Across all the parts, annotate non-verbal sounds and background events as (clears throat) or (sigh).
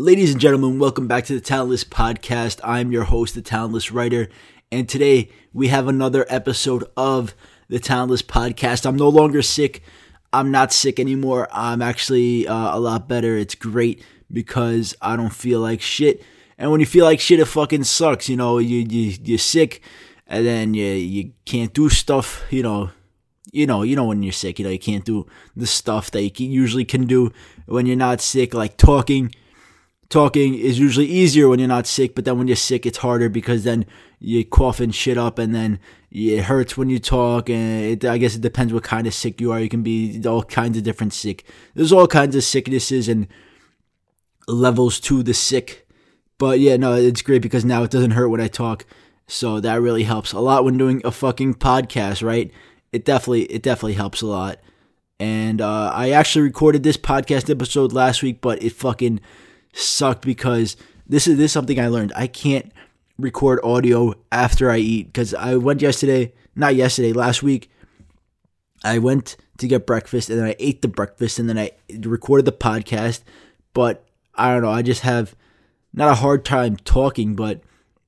Ladies and gentlemen, welcome back to the Talentless Podcast. I'm your host, the Talentless Writer, and today we have another episode of the Talentless Podcast. I'm no longer sick. I'm not sick anymore. I'm actually uh, a lot better. It's great because I don't feel like shit. And when you feel like shit, it fucking sucks. You know, you, you you're sick, and then you you can't do stuff. You know, you know, you know when you're sick. You know, you can't do the stuff that you usually can do when you're not sick, like talking talking is usually easier when you're not sick, but then when you're sick, it's harder because then you cough and shit up, and then it hurts when you talk. And it, I guess it depends what kind of sick you are. You can be all kinds of different sick. There's all kinds of sicknesses and levels to the sick. But yeah, no, it's great because now it doesn't hurt when I talk. So that really helps a lot when doing a fucking podcast, right? It definitely, it definitely helps a lot. And uh, I actually recorded this podcast episode last week, but it fucking sucked because this is this is something I learned. I can't record audio after I eat because I went yesterday, not yesterday, last week. I went to get breakfast and then I ate the breakfast and then I recorded the podcast. But I don't know, I just have not a hard time talking, but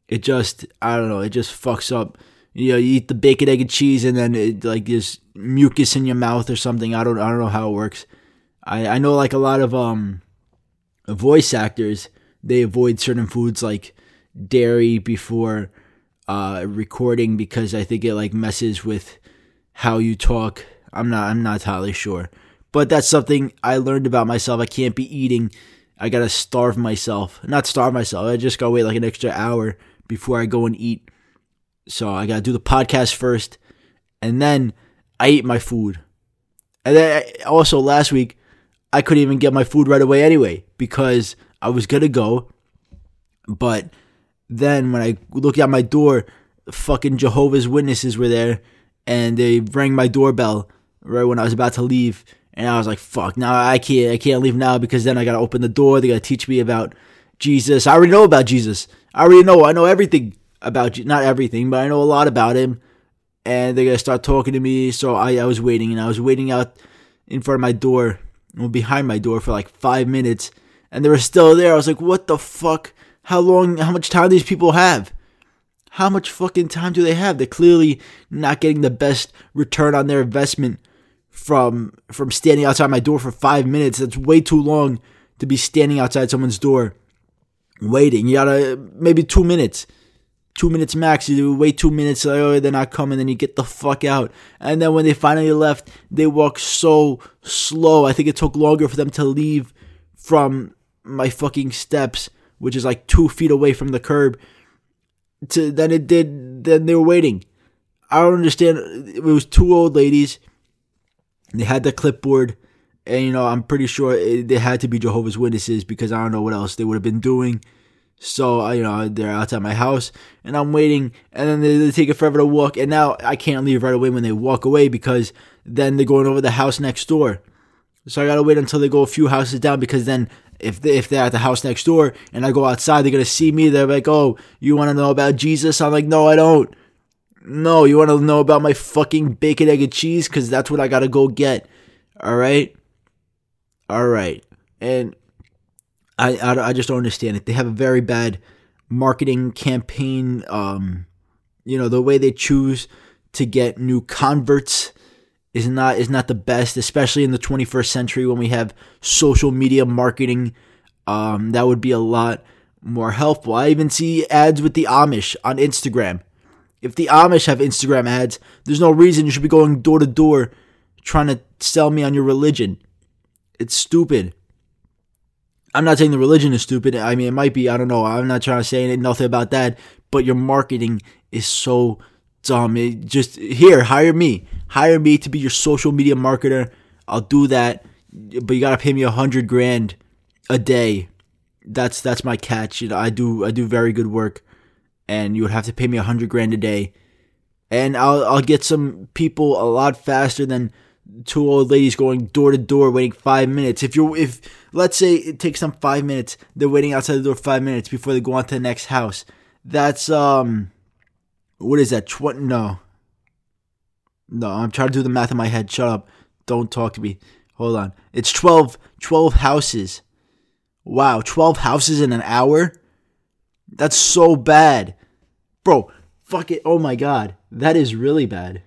it just I don't know, it just fucks up. You know, you eat the bacon, egg, and cheese, and then it, like there's mucus in your mouth or something. I don't I don't know how it works. I I know like a lot of um voice actors they avoid certain foods like dairy before uh, recording because I think it like messes with how you talk. I'm not I'm not entirely sure, but that's something I learned about myself. I can't be eating. I gotta starve myself. Not starve myself. I just gotta wait like an extra hour before I go and eat. So I gotta do the podcast first, and then I eat my food. And then also last week I couldn't even get my food right away anyway because I was gonna go, but then when I looked at my door, fucking Jehovah's Witnesses were there, and they rang my doorbell right when I was about to leave, and I was like, "Fuck! Now I can't, I can't leave now because then I gotta open the door. They gotta teach me about Jesus. I already know about Jesus. I already know. I know everything about Jesus, not everything, but I know a lot about him." And they're gonna start talking to me, so I, I was waiting, and I was waiting out in front of my door behind my door for like five minutes and they were still there. I was like, what the fuck? How long, how much time these people have? How much fucking time do they have? They're clearly not getting the best return on their investment from from standing outside my door for five minutes. That's way too long to be standing outside someone's door waiting. You gotta maybe two minutes two minutes max. You wait two minutes, like, oh, they're not coming, then you get the fuck out. And then when they finally left, they walked so slow. I think it took longer for them to leave from my fucking steps, which is like two feet away from the curb, to than it did than they were waiting. I don't understand. It was two old ladies. They had the clipboard, and you know I'm pretty sure it, they had to be Jehovah's Witnesses because I don't know what else they would have been doing so uh, you know they're outside my house, and I'm waiting, and then they, they take it forever to walk, and now I can't leave right away when they walk away because then they're going over the house next door. So I gotta wait until they go a few houses down because then if they, if they're at the house next door and I go outside, they're gonna see me. They're like, "Oh, you want to know about Jesus?" I'm like, "No, I don't." No, you want to know about my fucking bacon, egg, and cheese? Because that's what I gotta go get. All right, all right, and I, I, I just don't understand it. They have a very bad marketing campaign. Um, you know, the way they choose to get new converts is not is not the best, especially in the 21st century when we have social media marketing. Um, that would be a lot more helpful. I even see ads with the Amish on Instagram. If the Amish have Instagram ads, there's no reason you should be going door to door trying to sell me on your religion. It's stupid. I'm not saying the religion is stupid. I mean, it might be. I don't know. I'm not trying to say nothing about that. But your marketing is so dumb. It just here, hire me. Hire me to be your social media marketer. I'll do that. But you gotta pay me a hundred grand a day. That's that's my catch. You know, I do I do very good work, and you would have to pay me a hundred grand a day, and I'll I'll get some people a lot faster than two old ladies going door to door waiting five minutes. If you're if let's say it takes them five minutes, they're waiting outside the door five minutes before they go on to the next house. That's um what is that? Tw- no. No, I'm trying to do the math in my head. Shut up. Don't talk to me. Hold on. It's 12, 12 houses. Wow, 12 houses in an hour? That's so bad. Bro, fuck it. Oh my god. That is really bad.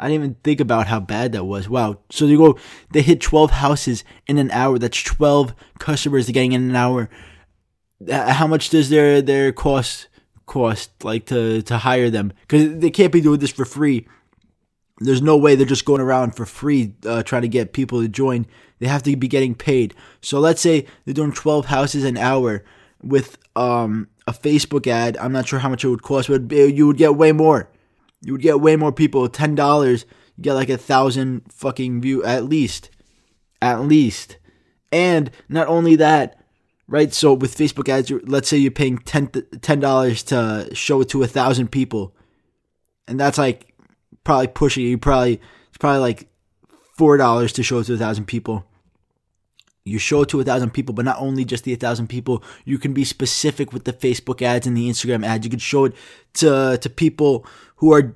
I didn't even think about how bad that was. Wow. So they go, they hit 12 houses in an hour. That's 12 customers getting in an hour. How much does their their cost cost like to to hire them? Because they can't be doing this for free. There's no way they're just going around for free uh, trying to get people to join. They have to be getting paid. So let's say they're doing 12 houses an hour with um, a Facebook ad. I'm not sure how much it would cost, but you would get way more you would get way more people. Ten dollars, you get like a thousand fucking view at least, at least. And not only that, right? So with Facebook ads, let's say you're paying ten dollars to show it to a thousand people, and that's like probably pushing. You probably it's probably like four dollars to show it to a thousand people. You show it to a thousand people, but not only just the a thousand people, you can be specific with the Facebook ads and the Instagram ads. You can show it to to people who are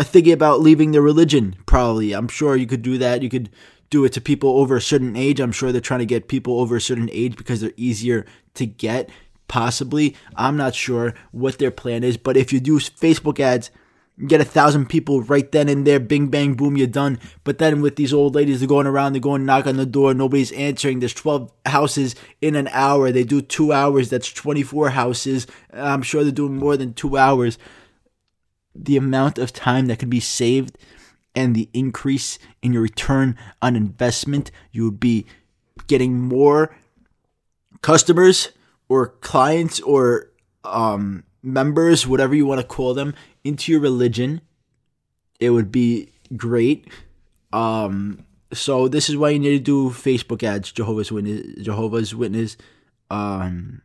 thinking about leaving their religion. Probably, I'm sure you could do that. You could do it to people over a certain age. I'm sure they're trying to get people over a certain age because they're easier to get. Possibly, I'm not sure what their plan is, but if you do Facebook ads get a thousand people right then and there, bing bang boom, you're done. But then with these old ladies, they're going around, they're going knock on the door, nobody's answering. There's 12 houses in an hour. They do two hours, that's 24 houses. I'm sure they're doing more than two hours. The amount of time that could be saved and the increase in your return on investment, you would be getting more customers or clients or um, members, whatever you want to call them, into your religion. It would be great. Um, so this is why you need to do Facebook ads, Jehovah's Witness, Jehovah's Witness, um,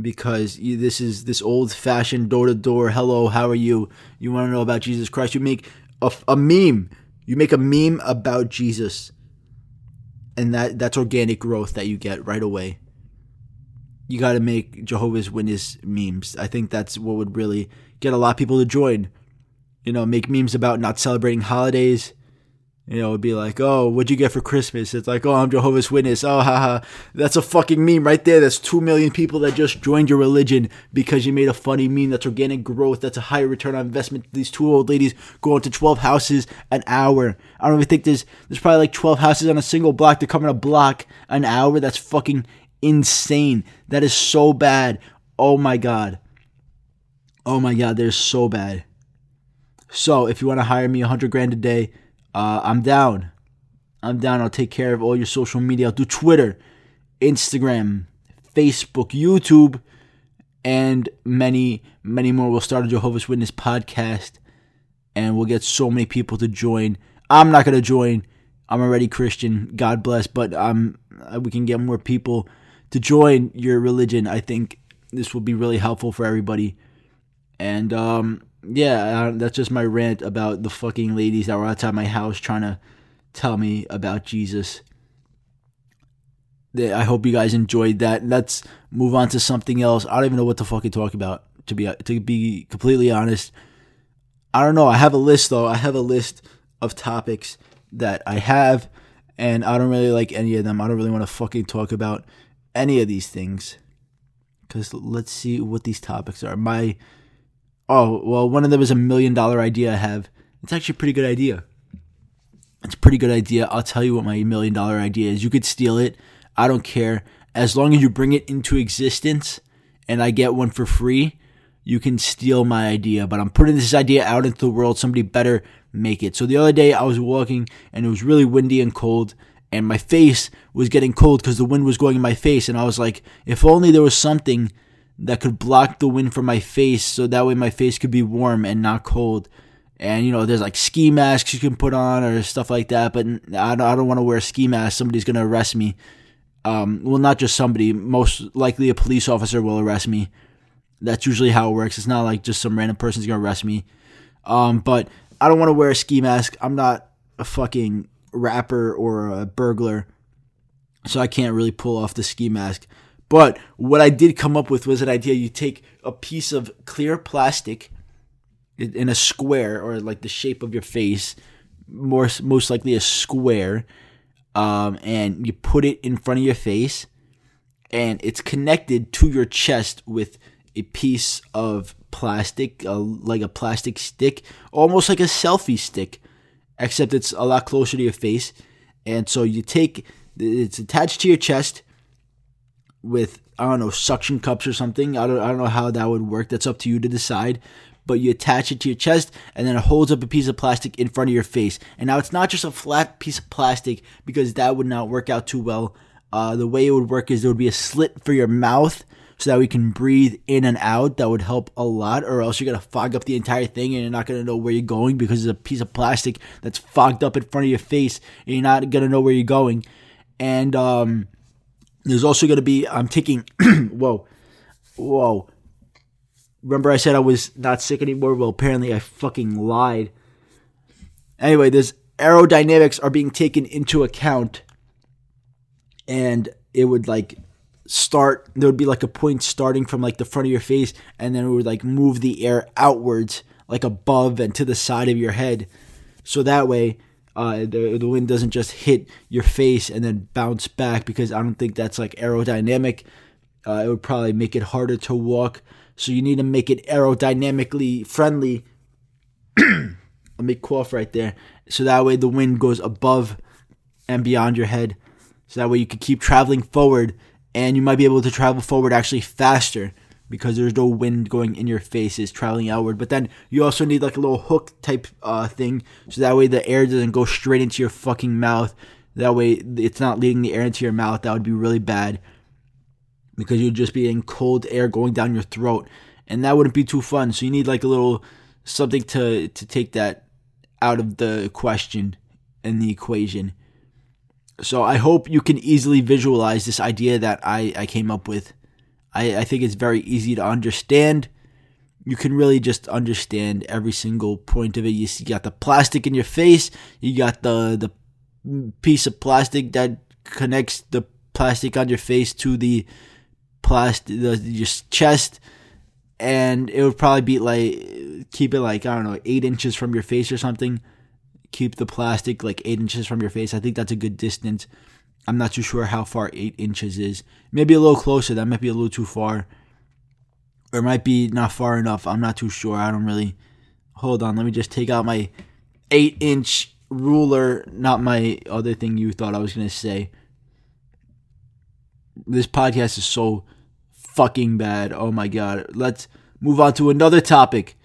because you, this is this old fashioned door to door. Hello, how are you? You want to know about Jesus Christ? You make a, a meme. You make a meme about Jesus, and that that's organic growth that you get right away you got to make Jehovah's Witness memes. I think that's what would really get a lot of people to join. You know, make memes about not celebrating holidays. You know, it'd be like, oh, what'd you get for Christmas? It's like, oh, I'm Jehovah's Witness. Oh, haha. That's a fucking meme right there. That's 2 million people that just joined your religion because you made a funny meme. That's organic growth. That's a higher return on investment. These two old ladies going to 12 houses an hour. I don't even think there's, there's probably like 12 houses on a single block. They're coming a block an hour. That's fucking insane. That is so bad. Oh my god. Oh my god, they're so bad. So if you want to hire me a hundred grand a day, uh, I'm down. I'm down. I'll take care of all your social media. I'll do Twitter, Instagram, Facebook, YouTube, and many, many more. We'll start a Jehovah's Witness podcast, and we'll get so many people to join. I'm not gonna join. I'm already Christian. God bless, but um, we can get more people to join your religion. I think this will be really helpful for everybody. And um, yeah, that's just my rant about the fucking ladies that were outside my house trying to tell me about Jesus. I hope you guys enjoyed that. Let's move on to something else. I don't even know what to fucking talk about. To be to be completely honest, I don't know. I have a list though. I have a list of topics that I have, and I don't really like any of them. I don't really want to fucking talk about any of these things because let's see what these topics are. My oh well, one of them is a million dollar idea I have. It's actually a pretty good idea. It's a pretty good idea. I'll tell you what my million dollar idea is. You could steal it. I don't care as long as you bring it into existence and I get one for free. You can steal my idea, but I'm putting this idea out into the world. Somebody better make it. So the other day I was walking and it was really windy and cold and my face was getting cold because the wind was going in my face and i was like if only there was something that could block the wind from my face so that way my face could be warm and not cold. And you know there's like ski masks you can put on or stuff like that but i don't, I don't want to wear a ski mask. Somebody's going to arrest me. Um, well not just somebody. Most likely a police officer will arrest me. That's usually how it works. It's not like just some random person's going to arrest me. Um, but i don't want to wear a ski mask. I'm not a fucking rapper or a burglar, so I can't really pull off the ski mask. But what I did come up with was an idea you take a piece of clear plastic in a square or like the shape of your face, more most likely a square, um, and you put it in front of your face, and it's connected to your chest with a piece of plastic, uh, like a plastic stick, almost like a selfie stick, except it's a lot closer to your face. And so you take it's attached to your chest with I don't know suction cups or something. I don't I don't know how that would work. That's up to you to decide. But you attach it to your chest, and then it holds up a piece of plastic in front of your face. And now it's not just a flat piece of plastic because that would not work out too well. Uh, the way it would work is there would be a slit for your mouth so that we can breathe in and out. That would help a lot, or else you're gonna fog up the entire thing and you're not gonna know where you're going because it's a piece of plastic that's fogged up in front of your face and you're not gonna know where you're going. And um, there's also gonna be I'm taking (clears throat) whoa, whoa. Remember I said I was not sick anymore? Well, apparently I fucking lied. Anyway, there's aerodynamics are being taken into account and it would like start there would be like a point starting from like the front of your face and then it would like move the air outwards like above and to the side of your head. So that way uh, the, the wind doesn't just hit your face and then bounce back because i don't think that's like aerodynamic. Uh, it would probably make it harder to walk. So you need to make it aerodynamically friendly. (clears throat) Let me cough right there. So that way the wind goes above and beyond your head. So that way you can keep traveling forward and you might be able to travel forward actually faster because there's no wind going in your face it's traveling outward. But then you also need like a little hook type uh, thing so that way the air doesn't go straight into your fucking mouth. That way it's not leading the air into your mouth. That would be really bad because you'd just be in cold air going down your throat and that wouldn't be too fun. So you need like a little something to to take that out of the question and the equation so I hope you can easily visualize this idea that I, I came up with. I, I think it's very easy to understand. You can really just understand every single point of it. You, see, you got the plastic in your face. You got the the piece of plastic that connects the plastic on your face to the plastic the your chest, and it would probably be like keep it like I don't know eight inches from your face or something keep the plastic like eight inches from your face. I think that's a good distance. I'm not too sure how far eight inches is. Maybe a little closer. That might be a little too far. Or might be not far enough. I'm not too sure. I don't really. Hold on. Let me just take out my eight inch ruler. Not my other thing you thought I was going to say. This podcast is so fucking bad. Oh my god. Let's move on to another topic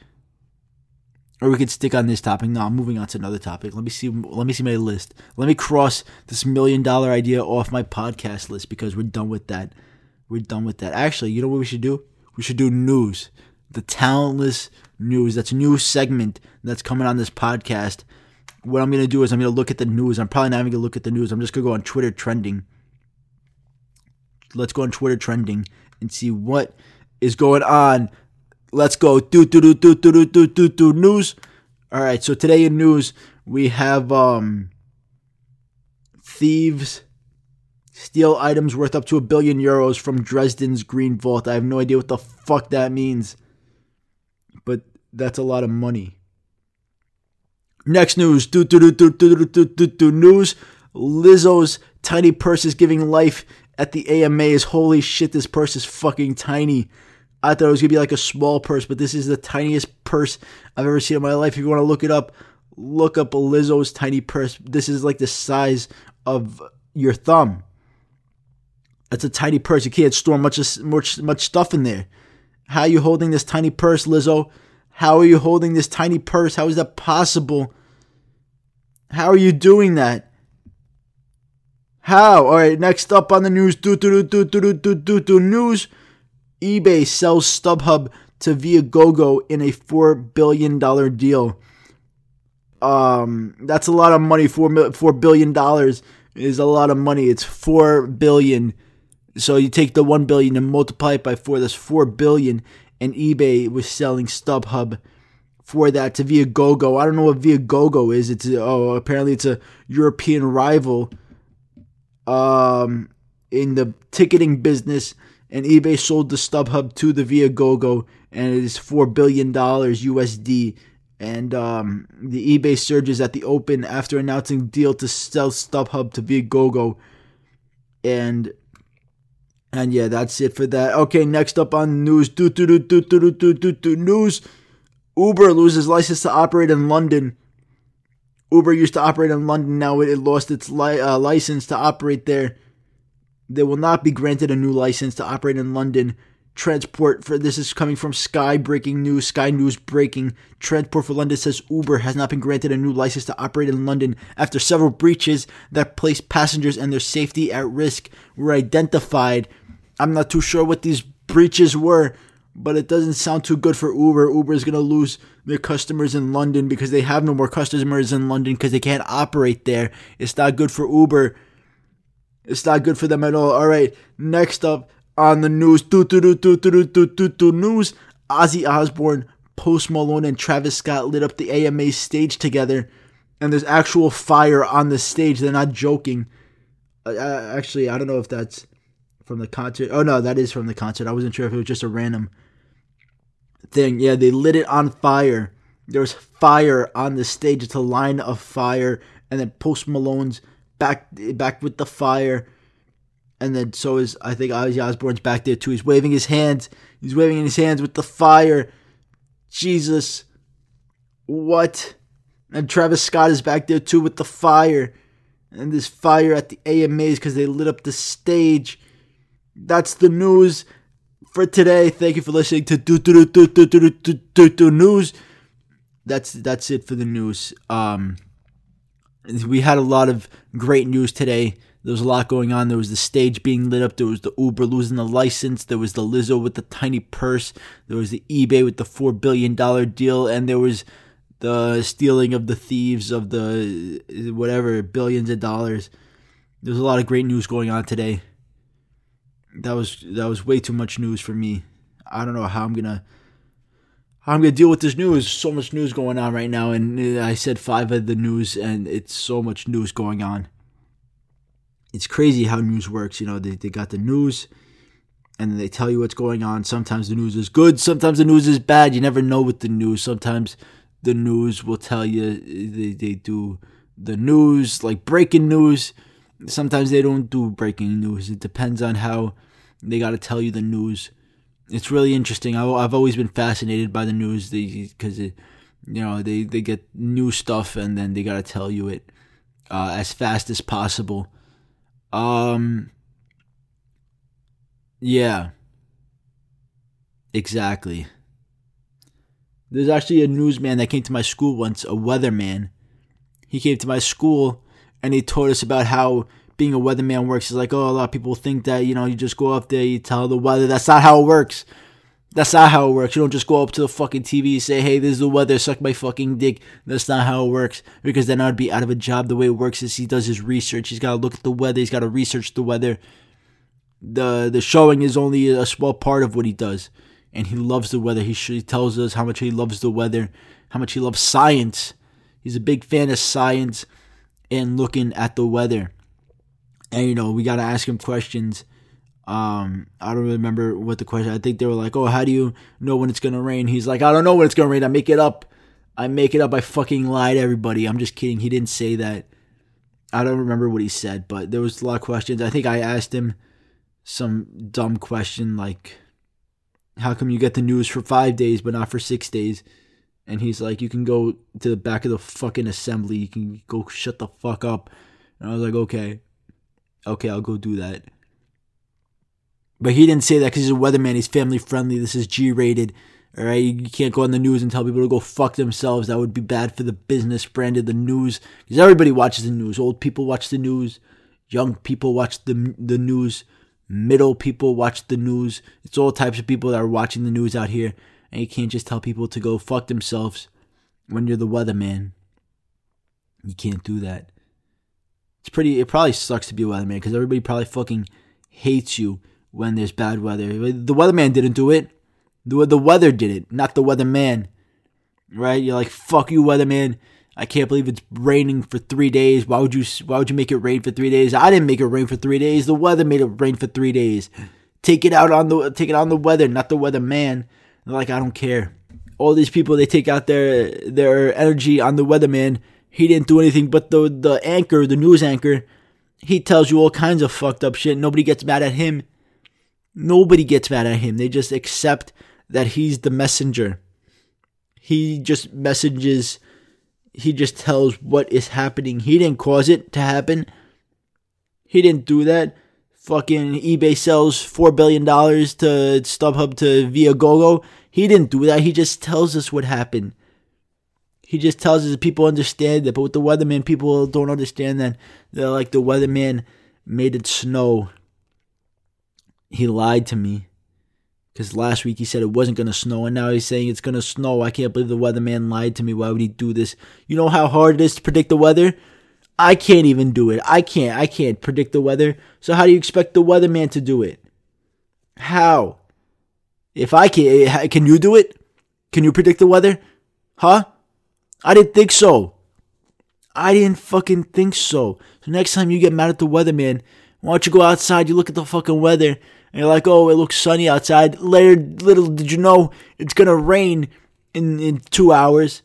or we could stick on this topic. No, I'm moving on to another topic. Let me see. Let me see my list. Let me cross this million dollar idea off my podcast list because we're done with that. We're done with that. Actually, you know what we should do? We should do news. The talentless news. That's a new segment that's coming on this podcast. What I'm gonna do is I'm gonna look at the news. I'm probably not even gonna look at the news. I'm just gonna go on Twitter trending. Let's go on Twitter trending and see what is going on let's go. Do do do do do do do do do news. All right. So today in news we have um thieves steal items worth up to a billion euros from Dresden's Green Vault. I have no idea what the fuck that means, but that's a lot of money. Next news. Do do do do do do do do news. Lizzo's tiny purse is giving life at the AMAs. Holy shit, this purse is fucking tiny. I thought it was gonna be like a small purse, but this is the tiniest purse I've ever seen in my life. If you want to look it up, look up Lizzo's tiny purse. This is like the size of your thumb. That's a tiny purse. You can't store much much much stuff in there. How are you holding this tiny purse, Lizzo? How are you holding this tiny purse? How is that possible? How are you doing that? How? All right, next up on the news. Do do do do do do do do news eBay sells StubHub to Viagogo in a $4 billion deal. Um, that's a lot of money. Four $4 billion is a lot of money. It's 4 billion. So you take the 1 billion and multiply it by 4. That's 4 billion. And eBay was selling StubHub for that to Viagogo. I don't know what Viagogo is. It's oh, apparently it's a European rival um, in the ticketing business and eBay sold the StubHub to the Viagogo, and it is four billion dollars USD. And um, the eBay surges at the open after announcing deal to sell StubHub to Viagogo, and And yeah, that's it for that. Okay, next up on news. Do, do, do, do, do, do, do, do, news. Uber loses license to operate in London. Uber used to operate in London. Now it lost its li- uh, license to operate there. They will not be granted a new license to operate in London. Transport for this is coming from Sky breaking news. Sky News breaking. Transport for London says Uber has not been granted a new license to operate in London after several breaches that placed passengers and their safety at risk were identified. I'm not too sure what these breaches were, but it doesn't sound too good for Uber. Uber is going to lose their customers in London because they have no more customers in London because they can't operate there. It's not good for Uber. It's not good for them at all. All right, next up on the news, do do do do do do do do news. Ozzy Osbourne, Post Malone, and Travis Scott lit up the AMA stage together, and there's actual fire on the stage. They're not joking. Uh, actually, I don't know if that's from the concert. Oh no, that is from the concert. I wasn't sure if it was just a random thing. Yeah, they lit it on fire. There was fire on the stage. It's a line of fire, and then Post Malone's back back with the fire, and then so is I think Ozzy Osbourne's back there too. He's waving his hands. He's waving in his hands with the fire. Jesus, what? And Travis Scott is back there too with the fire, and this fire at the AMAs because they lit up the stage. That's the news for today. Thank you for listening to do do do do do do do do news. That's that's it for the news. Um, we had a lot of great news today. There was a lot going on. There was the stage being lit up. There was the Uber losing the license. There was the Lizzo with the tiny purse. There was the eBay with the four billion dollar deal, and there was the stealing of the thieves of the whatever billions of dollars. There's a lot of great news going on today that was that was way too much news for me. I don't know how I'm gonna I'm gonna deal with this news. So much news going on right now, and uh, I said five of the news, and it's so much news going on. It's crazy how news works. You know, they they got the news, and they tell you what's going on. Sometimes the news is good, sometimes the news is bad. You never know with the news. Sometimes the news will tell you they they do the news like breaking news sometimes they don't do breaking news. It depends on how they got to tell you the news. It's really interesting. I, have always been fascinated by the news because you know they, they get new stuff and then they got to tell you it uh, as fast as possible. Um, yeah, exactly. There's actually a newsman that came to my school once, a weatherman. He came to my school and he told us about how being a weatherman works. is like, oh, a lot of people think that you know you just go up there, you tell the weather. That's not how it works. That's not how it works. You don't just go up to the fucking TV and say, hey, this is the weather, suck my fucking dick. That's not how it works. Because then I'd be out of a job. The way it works is he does his research. He's got to look at the weather. He's got to research the weather. The the showing is only a small part of what he does. And he loves the weather. He, he tells us how much he loves the weather, how much he loves science. He's a big fan of science and looking at the weather. And you know, we got to ask him questions. Um, I don't remember what the question. I think they were like, "Oh, how do you know when it's gonna rain?" He's like, "I don't know when it's gonna rain. I make it up. I make it up. I fucking lie to everybody. I'm just kidding. He didn't say that. I don't remember what he said, but there was a lot of questions. I think I asked him some dumb question like, "How come you get the news for five days but not for six days?" And he's like, "You can go to the back of the fucking assembly. You can go shut the fuck up." And I was like, "Okay." Okay, I'll go do that. But he didn't say that because he's a weatherman. He's family friendly. This is G rated. All right, you can't go on the news and tell people to go fuck themselves. That would be bad for the business brand of the news. Because everybody watches the news. Old people watch the news. Young people watch the the news. Middle people watch the news. It's all types of people that are watching the news out here. And you can't just tell people to go fuck themselves when you're the weatherman. You can't do that. It's pretty. It probably sucks to be a weatherman because everybody probably fucking hates you when there's bad weather. The weatherman didn't do it. The the weather did it, not the weatherman. Right? You're like, fuck you, weatherman. I can't believe it's raining for three days. Why would you? Why would you make it rain for three days? I didn't make it rain for three days. The weather made it rain for three days. Take it out on the take it on the weather, not the weatherman. They're like, I don't care. All these people they take out their their energy on the weatherman he didn't do anything, but the the anchor, the news anchor, he tells you all kinds of fucked up shit. Nobody gets mad at him. Nobody gets mad at him. They just accept that he's the messenger. He just messages, he just tells what is happening. He didn't cause it to happen. He didn't do that. Fucking eBay sells $4 billion to StubHub to Viagogo. He didn't do that. He just tells us what happened. He just tells us people understand it. But with the weatherman, people don't understand that. They're like, the weatherman made it snow he lied to me. Because last week he said it wasn't going to snow, and now he's saying it's going to snow. I can't believe the weatherman lied to me. Why would he do this? You know how hard it is to predict the weather? I can't even do it. I can't. I can't predict the weather. So how do you expect the weatherman to do it? How? If I can, eh, can you do it? Can you predict the weather? Huh? I didn't think so. I didn't fucking think so. So next time you get mad at the weatherman, why don't you go outside? You look at the fucking weather and you're like, oh, it looks sunny outside. Later, little did you know it's gonna rain in in two hours.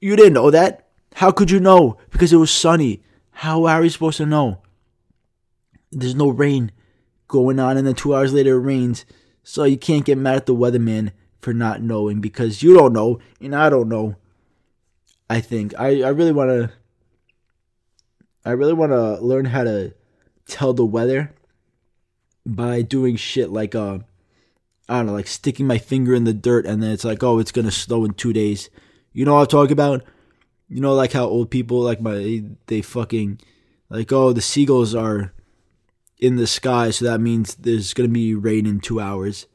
You didn't know that. How could you know? Because it was sunny. How are you supposed to know? There's no rain going on, and then two hours later it rains. So you can't get mad at the weatherman for not knowing because you don't know and I don't know. I think I, I really want to I really want to learn how to tell the weather by doing shit like uh I don't know, like sticking my finger in the dirt and then it's like, oh, it's gonna snow in two days. You know what I'm talking about? You know, like how old people like my they fucking like, oh, the seagulls are in the sky, so that means there's gonna be rain in two hours.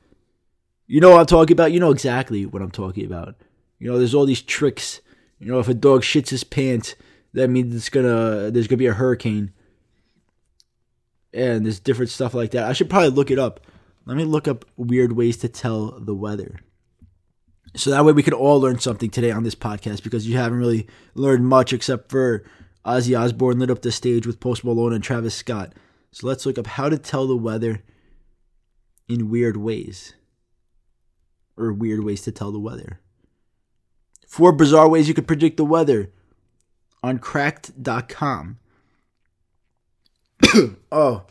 You know what I'm talking about? You know exactly what I'm talking about. You know, there's all these tricks. You know, if a dog shits his pants, that means it's gonna there's gonna be a hurricane and there's different stuff like that. I should probably look it up. Let me look up weird ways to tell the weather. So that way we can all learn something today on this podcast because you haven't really learned much except for Ozzy Osbourne lit up the stage with Post Malone and Travis Scott. So let's look up how to tell the weather in weird ways. Or weird ways to tell the weather. Four bizarre ways you could predict the weather on cracked.com. (coughs) oh,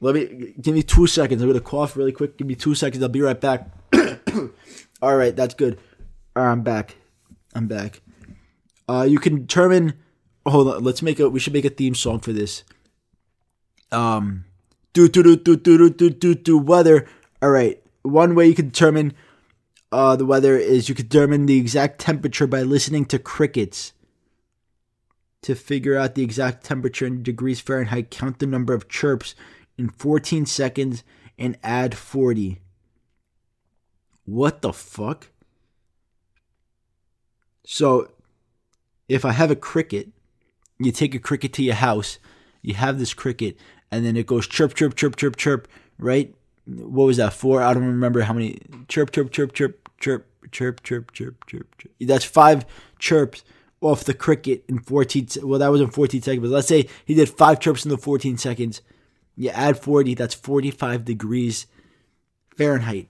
let me give me two seconds. I'm gonna cough really quick. Give me two seconds. I'll be right back. (coughs) All right, that's good. Right, I'm back. I'm back. Uh, you can determine. Hold on. Let's make a. We should make a theme song for this. Um, do do do do do do do do weather. All right. One way you can determine uh, the weather is you can determine the exact temperature by listening to crickets to figure out the exact temperature in degrees Fahrenheit, count the number of chirps in 14 seconds and add 40. What the fuck? So, if I have a cricket, you take a cricket to your house, you have this cricket, and then it goes chirp, chirp, chirp, chirp, chirp, right? What was that? Four? I don't remember how many. Chirp, chirp, chirp, chirp, chirp, chirp, chirp, chirp, chirp, chirp. That's five chirps off the cricket in 14 well that was in 14 seconds. But let's say he did five chirps in the 14 seconds. You add 40 that's 45 degrees fahrenheit.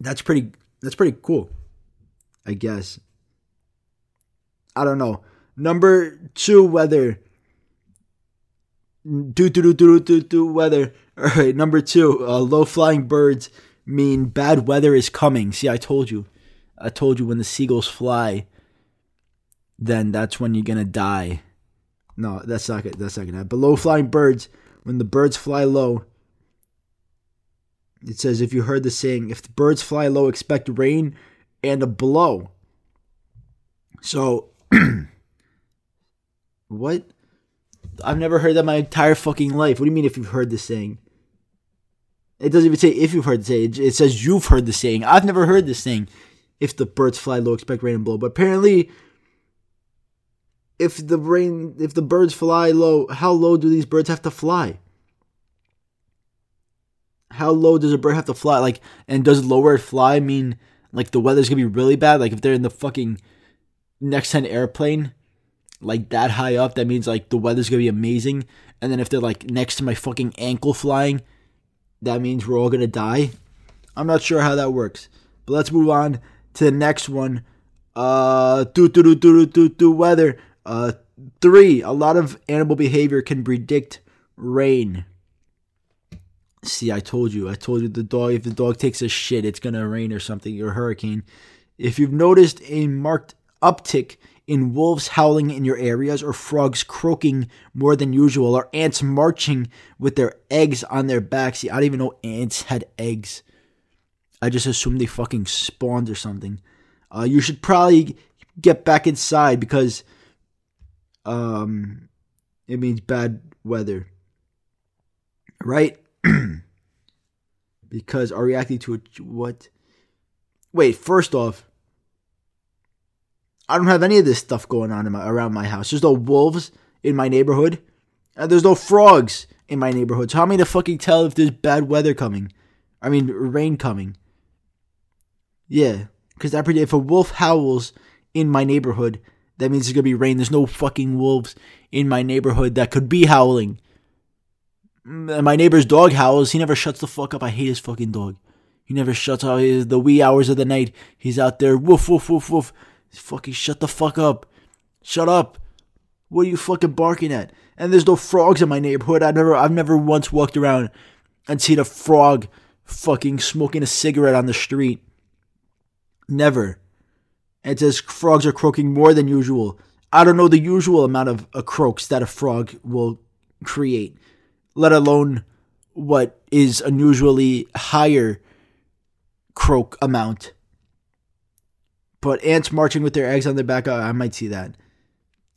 That's pretty that's pretty cool i guess. I don't know. Number two weather do do do do do do weather (laughs) all right number two uh, low flying birds mean bad weather is coming see i told you i told you when the seagulls fly then that's when you're gonna die. No, that's not that's not gonna happen. Below flying birds, when the birds fly low, it says if you heard the saying, if the birds fly low, expect rain and a blow. So (clears throat) what? I've never heard that my entire fucking life. What do you mean if you've heard the saying? It doesn't even say if you've heard the saying. It says you've heard the saying. I've never heard this saying. If the birds fly low, expect rain and blow. But apparently, if the rain if the birds fly low, how low do these birds have to fly? How low does a bird have to fly? Like and does lower fly mean like the weather's gonna be really bad? Like if they're in the fucking next to an airplane, like that high up, that means like the weather's gonna be amazing. And then if they're like next to my fucking ankle flying, that means we're all gonna die. I'm not sure how that works. But let's move on to the next one. Uh do do do do do do weather. Uh, three, a lot of animal behavior can predict rain. See, I told you. I told you the dog. If the dog takes a shit, it's gonna rain or something or hurricane. If you've noticed a marked uptick in wolves howling in your areas, or frogs croaking more than usual, or ants marching with their eggs on their backs. See, I didn't even know ants had eggs. I just assumed they fucking spawned or something. Uh, you should probably get back inside because um, it means bad weather. Right? (clears throat) because are reacting to it. What? Wait, first off, I don't have any of this stuff going on my, around my house. There's no wolves in my neighborhood. And there's no frogs in my neighborhood. So how am I to fucking tell if there's bad weather coming? I mean, rain coming. Yeah, because that if a wolf howls in my neighborhood, that means there's gonna be rain. There's no fucking wolves in my neighborhood that could be howling. Mm, my neighbor's dog howls. He never shuts the fuck up. I hate his fucking dog. He never shuts up. The wee hours of the night, he's out there woof woof woof woof. Fucking shut the fuck up. Shut up. What are you fucking barking at? And there's no frogs in my neighborhood. I never, I've never once walked around and seen a frog fucking smoking a cigarette on the street. Never. It says frogs are croaking more than usual. I don't know the usual amount of uh, croaks that a frog will create, let alone what is unusually higher croak amount. But ants marching with their eggs on their back, I might see that.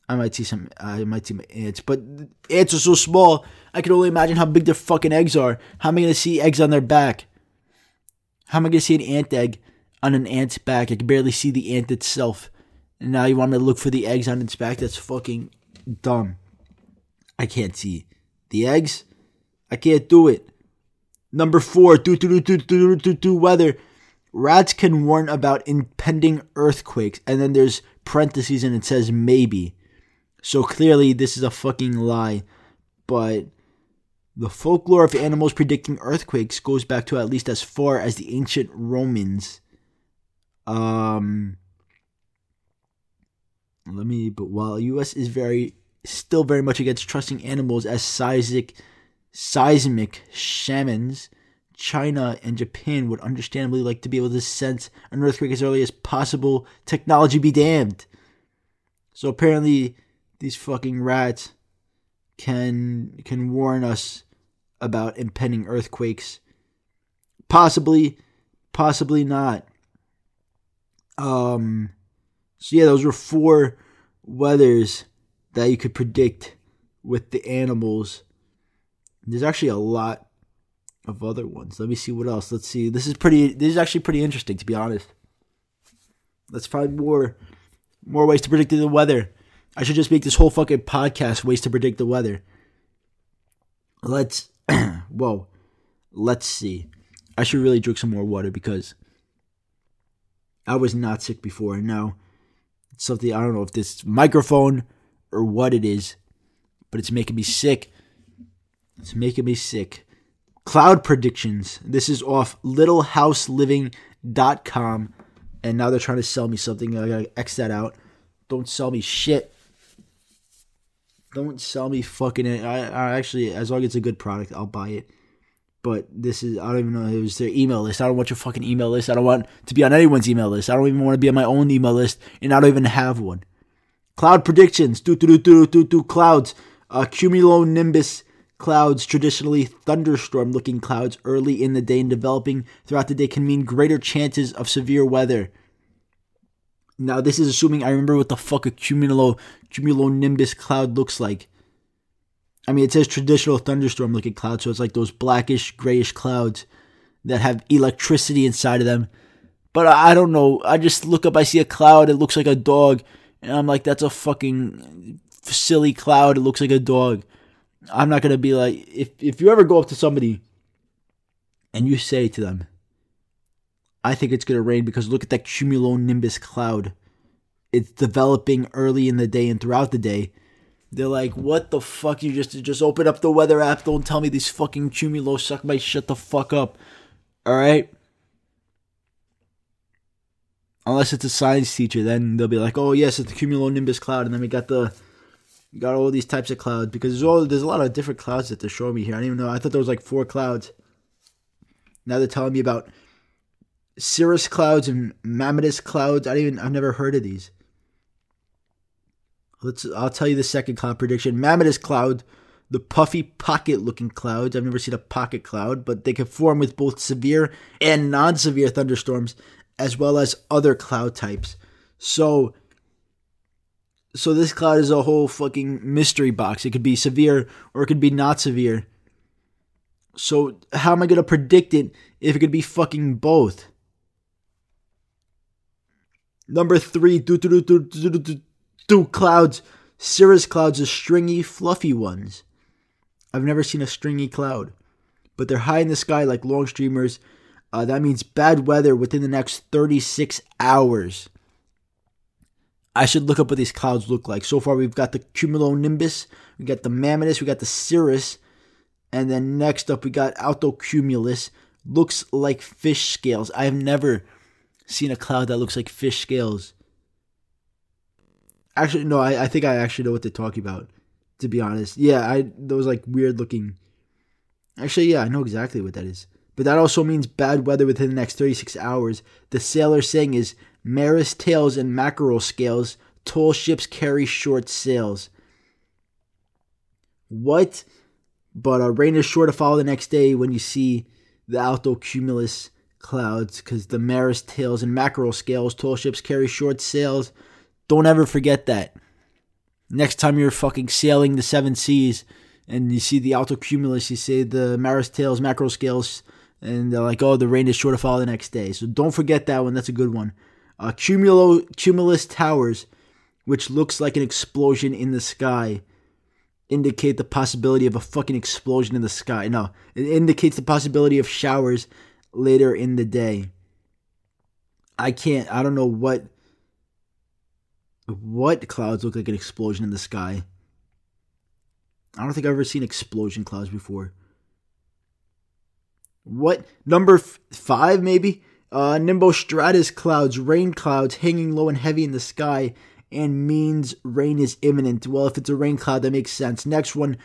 I might see some. I might see my ants, but ants are so small. I can only imagine how big their fucking eggs are. How am I gonna see eggs on their back? How am I gonna see an ant egg on an ant's back. I can barely see the ant itself. And now you want me to look for the eggs on its back? That's fucking dumb. I can't see the eggs. I can't do it. Number four, do do do do do do do weather. Rats can warn about impending earthquakes, and then there's parentheses and it says maybe. So clearly, this is a fucking lie. But the folklore of animals predicting earthquakes goes back to at least as far as the ancient Romans. Um, let me. But while U.S. is very still very much against trusting animals as seismic seismic shamans, China and Japan would understandably like to be able to sense an earthquake as early as possible. Technology be damned. So apparently, these fucking rats can can warn us about impending earthquakes. Possibly, possibly not. Um, so yeah, those were four weathers that you could predict with the animals. There's actually a lot of other ones. Let me see what else. Let's see. This is pretty. This is actually pretty interesting, to be honest. Let's find more, more ways to predict the weather. I should just make this whole fucking podcast ways to predict the weather. Let's. (clears throat) whoa. Let's see. I should really drink some more water because I was not sick before, and now it's something I don't know if this microphone or what it is, but it's making me sick. It's making me sick. Cloud predictions. This is off littlehouseliving.com, and now they're trying to sell me something. I gotta X that out. Don't sell me shit. Don't sell me fucking it. I, I actually, as long as it's a good product, I'll buy it but this is I don't even know it was their email list. I don't want your fucking email list. I don't want to be on anyone's email list. I don't even want to be on my own email list, and I don't even have one. Cloud predictions. Do do do do do do clouds. Uh, cumulonimbus clouds, traditionally thunderstorm looking clouds early in the day and developing throughout the day can mean greater chances of severe weather. Now, this is assuming I remember what the fuck a cumulo, cumulonimbus cloud looks like. I mean, it says traditional thunderstorm looking clouds, so it's like those blackish, grayish clouds that have electricity inside of them. But I don't know. I just look up, I see a cloud, it looks like a dog, and I'm like, that's a fucking silly cloud. It looks like a dog. I'm not gonna be like, if if you ever go up to somebody and you say to them, I think it's gonna rain because look at that cumulonimbus cloud. It's developing early in the day and throughout the day they're like, "What the fuck? You just just open up the weather app. Don't tell me these fucking cumulos suck my shut the fuck up." All right. Unless it's a science teacher, then they'll be like, "Oh yes, it's the cumulonimbus cloud," and then we got the we got all these types of clouds because there's all there's a lot of different clouds that they're showing me here. I didn't even know. I thought there was like four clouds. Now they're telling me about cirrus clouds and mammatus clouds. I even I've never heard of these. Let's I'll tell you the second cloud prediction. Mammatus cloud, the puffy pocket looking clouds. I've never seen a pocket cloud, but they can form with both severe and non-severe thunderstorms as well as other cloud types. So so this cloud is a whole fucking mystery box. It could be severe or it could be not severe. So how am I gonna predict it if it could be fucking both? Number three, do do do do do do do, do clouds. Cirrus clouds are stringy, fluffy ones. I've never seen a stringy cloud, but they're high in the sky like long streamers. Uh, that means bad weather within the next 36 hours. I should look up what these clouds look like. So far, we've got the cumulonimbus, we got the mammatus, we got the cirrus, and then next up we got altocumulus. Looks like fish scales. I have never seen a cloud that looks like fish scales. Actually, no, I, I think I actually know what they're talking about. To be honest, yeah, I those like weird looking. Actually, yeah, I know exactly what that is. But that also means bad weather within the next 36 hours. The sailor saying is Mare's tails and mackerel scales. Tall ships carry short sails. What? But uh, rain is sure to follow the next day when you see the altocumulus clouds, because the Mare's tails and mackerel scales. Tall ships carry short sails. Don't ever forget that. Next time you're fucking sailing the seven seas and you see the altocumulus, you say the Mare's tails, mackerel scales, and they're like, oh, the rain is sure to follow the next day. So don't forget that one. That's a good one. Uh, cumulo, cumulus towers, which looks like an explosion in the sky, indicate the possibility of a fucking explosion in the sky. No, it indicates the possibility of showers later in the day. I can't, I don't know what what clouds look like an explosion in the sky. I don't think I've ever seen explosion clouds before. What number f- five? Maybe uh, nimbostratus clouds, rain clouds hanging low and heavy in the sky, and means rain is imminent. Well, if it's a rain cloud, that makes sense. Next one,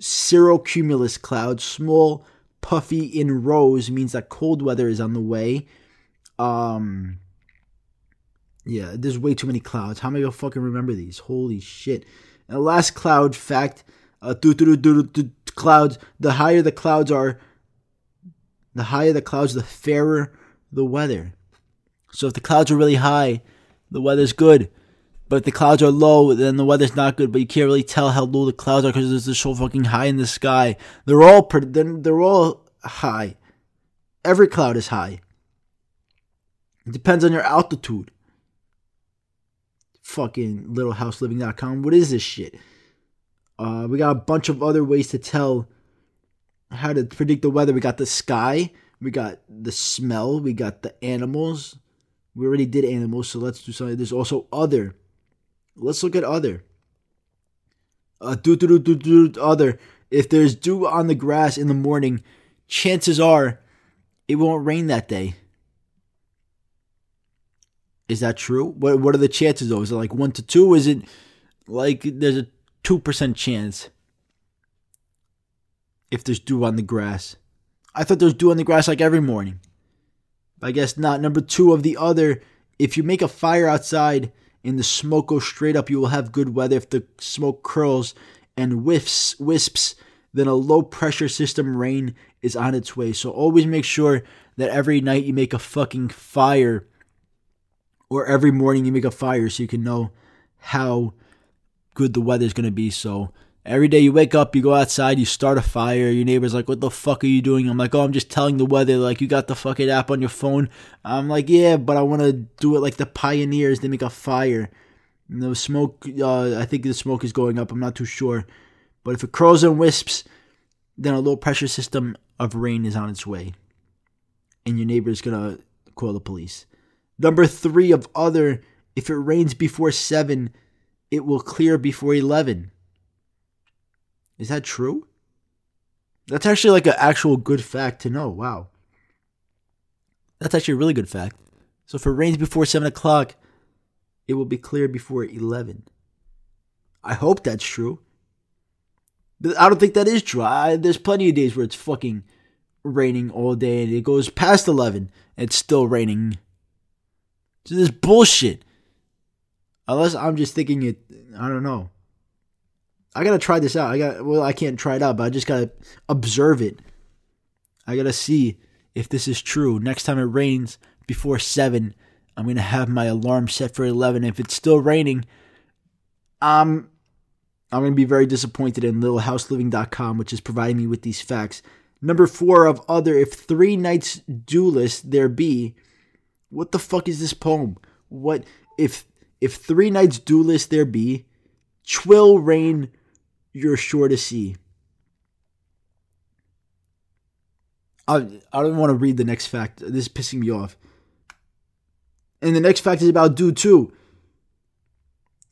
cirrocumulus clouds, small, puffy in rows, means that cold weather is on the way. Um, yeah, there's way too many clouds. How am I gonna fucking remember these? Holy shit! And the last cloud fact: uh, clouds. The higher the clouds are, the higher the clouds, the fairer the weather. So if the clouds are really high, the weather's good. But if the clouds are low, then the weather's not good. But you can't really tell how low the clouds are because they're so fucking high in the sky. They're all pretty, they're, they're all high. Every cloud is high. It depends on your altitude. Fucking littlehouseliving.com. What is this shit? Uh, we got a bunch of other ways to tell how to predict the weather. We got the sky, we got the smell, we got the animals. We already did animals, so let's do something. There's also other. Let's look at other. Uh, do do do do do other. If there's dew on the grass in the morning, chances are it won't rain that day. Is that true? What what are the chances though? Is it like one to two? Is it like there's a two percent chance if there's dew on the grass? I thought there was dew on the grass like every morning. I guess not. Number two of the other, if you make a fire outside and the smoke goes straight up, you will have good weather. If the smoke curls and whiffs, wisps, then a low pressure system rain is on its way. So always make sure that every night you make a fucking fire or every morning you make a fire so you can know how good the weather is going to be. So Every day you wake up, you go outside, you start a fire. Your neighbor's like, "What the fuck are you doing?" I'm like, "Oh, I'm just telling the weather." Like, you got the fucking app on your phone. I'm like, "Yeah, but I want to do it like the pioneers. They make a fire." And the smoke, uh, I think the smoke is going up. I'm not too sure, but if it curls and wisps, then a low pressure system of rain is on its way, and your neighbor's gonna call the police. Number three of other, if it rains before seven, it will clear before eleven. Is that true? That's actually like an actual good fact to know. Wow. That's actually a really good fact. So if it rains before 7 o'clock, it will be clear before 11. I hope that's true. But I don't think that is true. I, there's plenty of days where it's fucking raining all day and it goes past 11 and it's still raining. So this bullshit. Unless I'm just thinking it, I don't know. I gotta try this out. I got well, I can't try it out, but I just gotta observe it. I gotta see if this is true. Next time it rains before seven, I'm gonna have my alarm set for eleven. If it's still raining, I'm I'm gonna be very disappointed in LittleHouseLiving.com, which is providing me with these facts. Number four of other, if three nights dewless there be, what the fuck is this poem? What if if three nights dewless there be, twill rain you're sure to see. I I don't want to read the next fact. This is pissing me off. And the next fact is about dew too.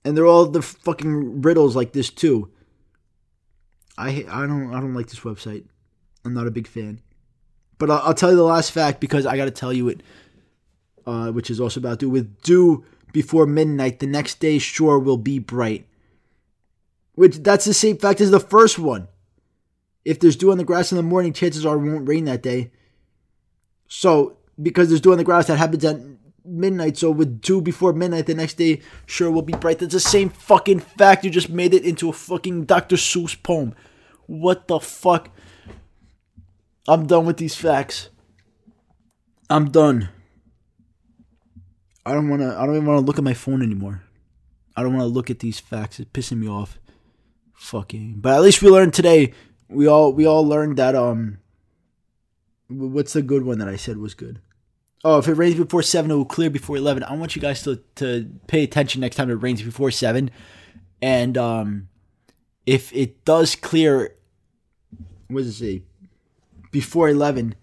And they're all the fucking riddles like this too. I I don't I don't like this website. I'm not a big fan. But I'll, I'll tell you the last fact because I got to tell you it, uh, which is also about dew. With dew before midnight, the next day sure will be bright. Which that's the same fact as the first one. If there's dew on the grass in the morning, chances are it won't rain that day. So because there's dew on the grass, that happens at midnight. So with dew before midnight, the next day sure will be bright. That's the same fucking fact. You just made it into a fucking Dr. Seuss poem. What the fuck? I'm done with these facts. I'm done. I don't want to. I don't even want to look at my phone anymore. I don't want to look at these facts. It's pissing me off. Fucking. But at least we learned today. We all we all learned that um. What's the good one that I said was good? Oh, if it rains before seven, it will clear before eleven. I want you guys to to pay attention next time it rains before seven, and um, if it does clear, what does it say? Before eleven.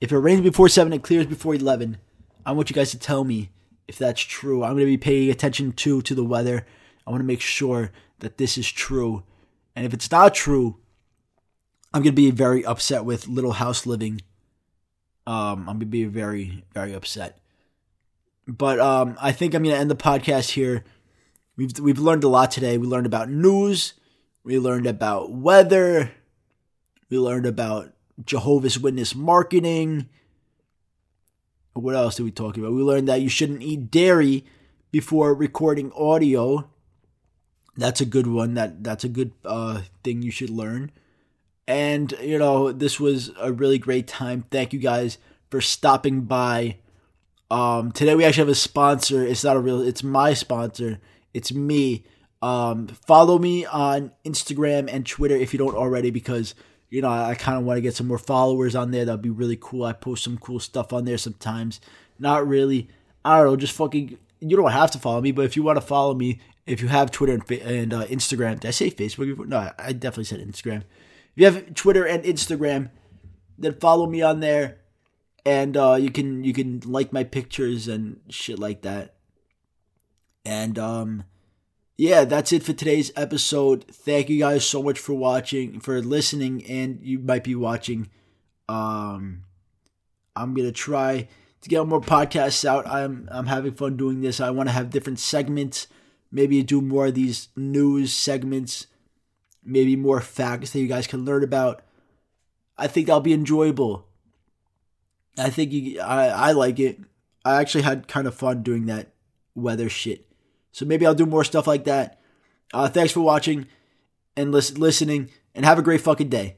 If it rains before seven, it clears before eleven. I want you guys to tell me if that's true. I'm going to be paying attention to to the weather. I want to make sure that this is true. And if it's not true, I'm going to be very upset with Little House Living. Um, I'm going to be very very upset. But um, I think I'm going to end the podcast here. We've we've learned a lot today. We learned about news. We learned about weather. We learned about Jehovah's Witness marketing. What else did we talk about? We learned that you shouldn't eat dairy before recording audio. That's a good one. That that's a good uh, thing you should learn. And you know, this was a really great time. Thank you guys for stopping by. Um, today we actually have a sponsor. It's not a real. It's my sponsor. It's me. Um, follow me on Instagram and Twitter if you don't already, because you know, I, I kind of want to get some more followers on there. That'd be really cool. I post some cool stuff on there sometimes. Not really. I don't know. Just fucking. You don't have to follow me, but if you want to follow me, if you have Twitter and, and uh, Instagram, did I say Facebook? No, I definitely said Instagram. If you have Twitter and Instagram, then follow me on there, and uh, you can you can like my pictures and shit like that. And um, yeah, that's it for today's episode. Thank you guys so much for watching, for listening, and you might be watching. Um, I'm gonna try to get more podcasts out. I'm I'm having fun doing this. I want to have different segments. Maybe do more of these news segments. Maybe more facts that you guys can learn about. I think that'll be enjoyable. I think you, I I like it. I actually had kind of fun doing that weather shit. So maybe I'll do more stuff like that. Uh, thanks for watching and listen, listening, and have a great fucking day.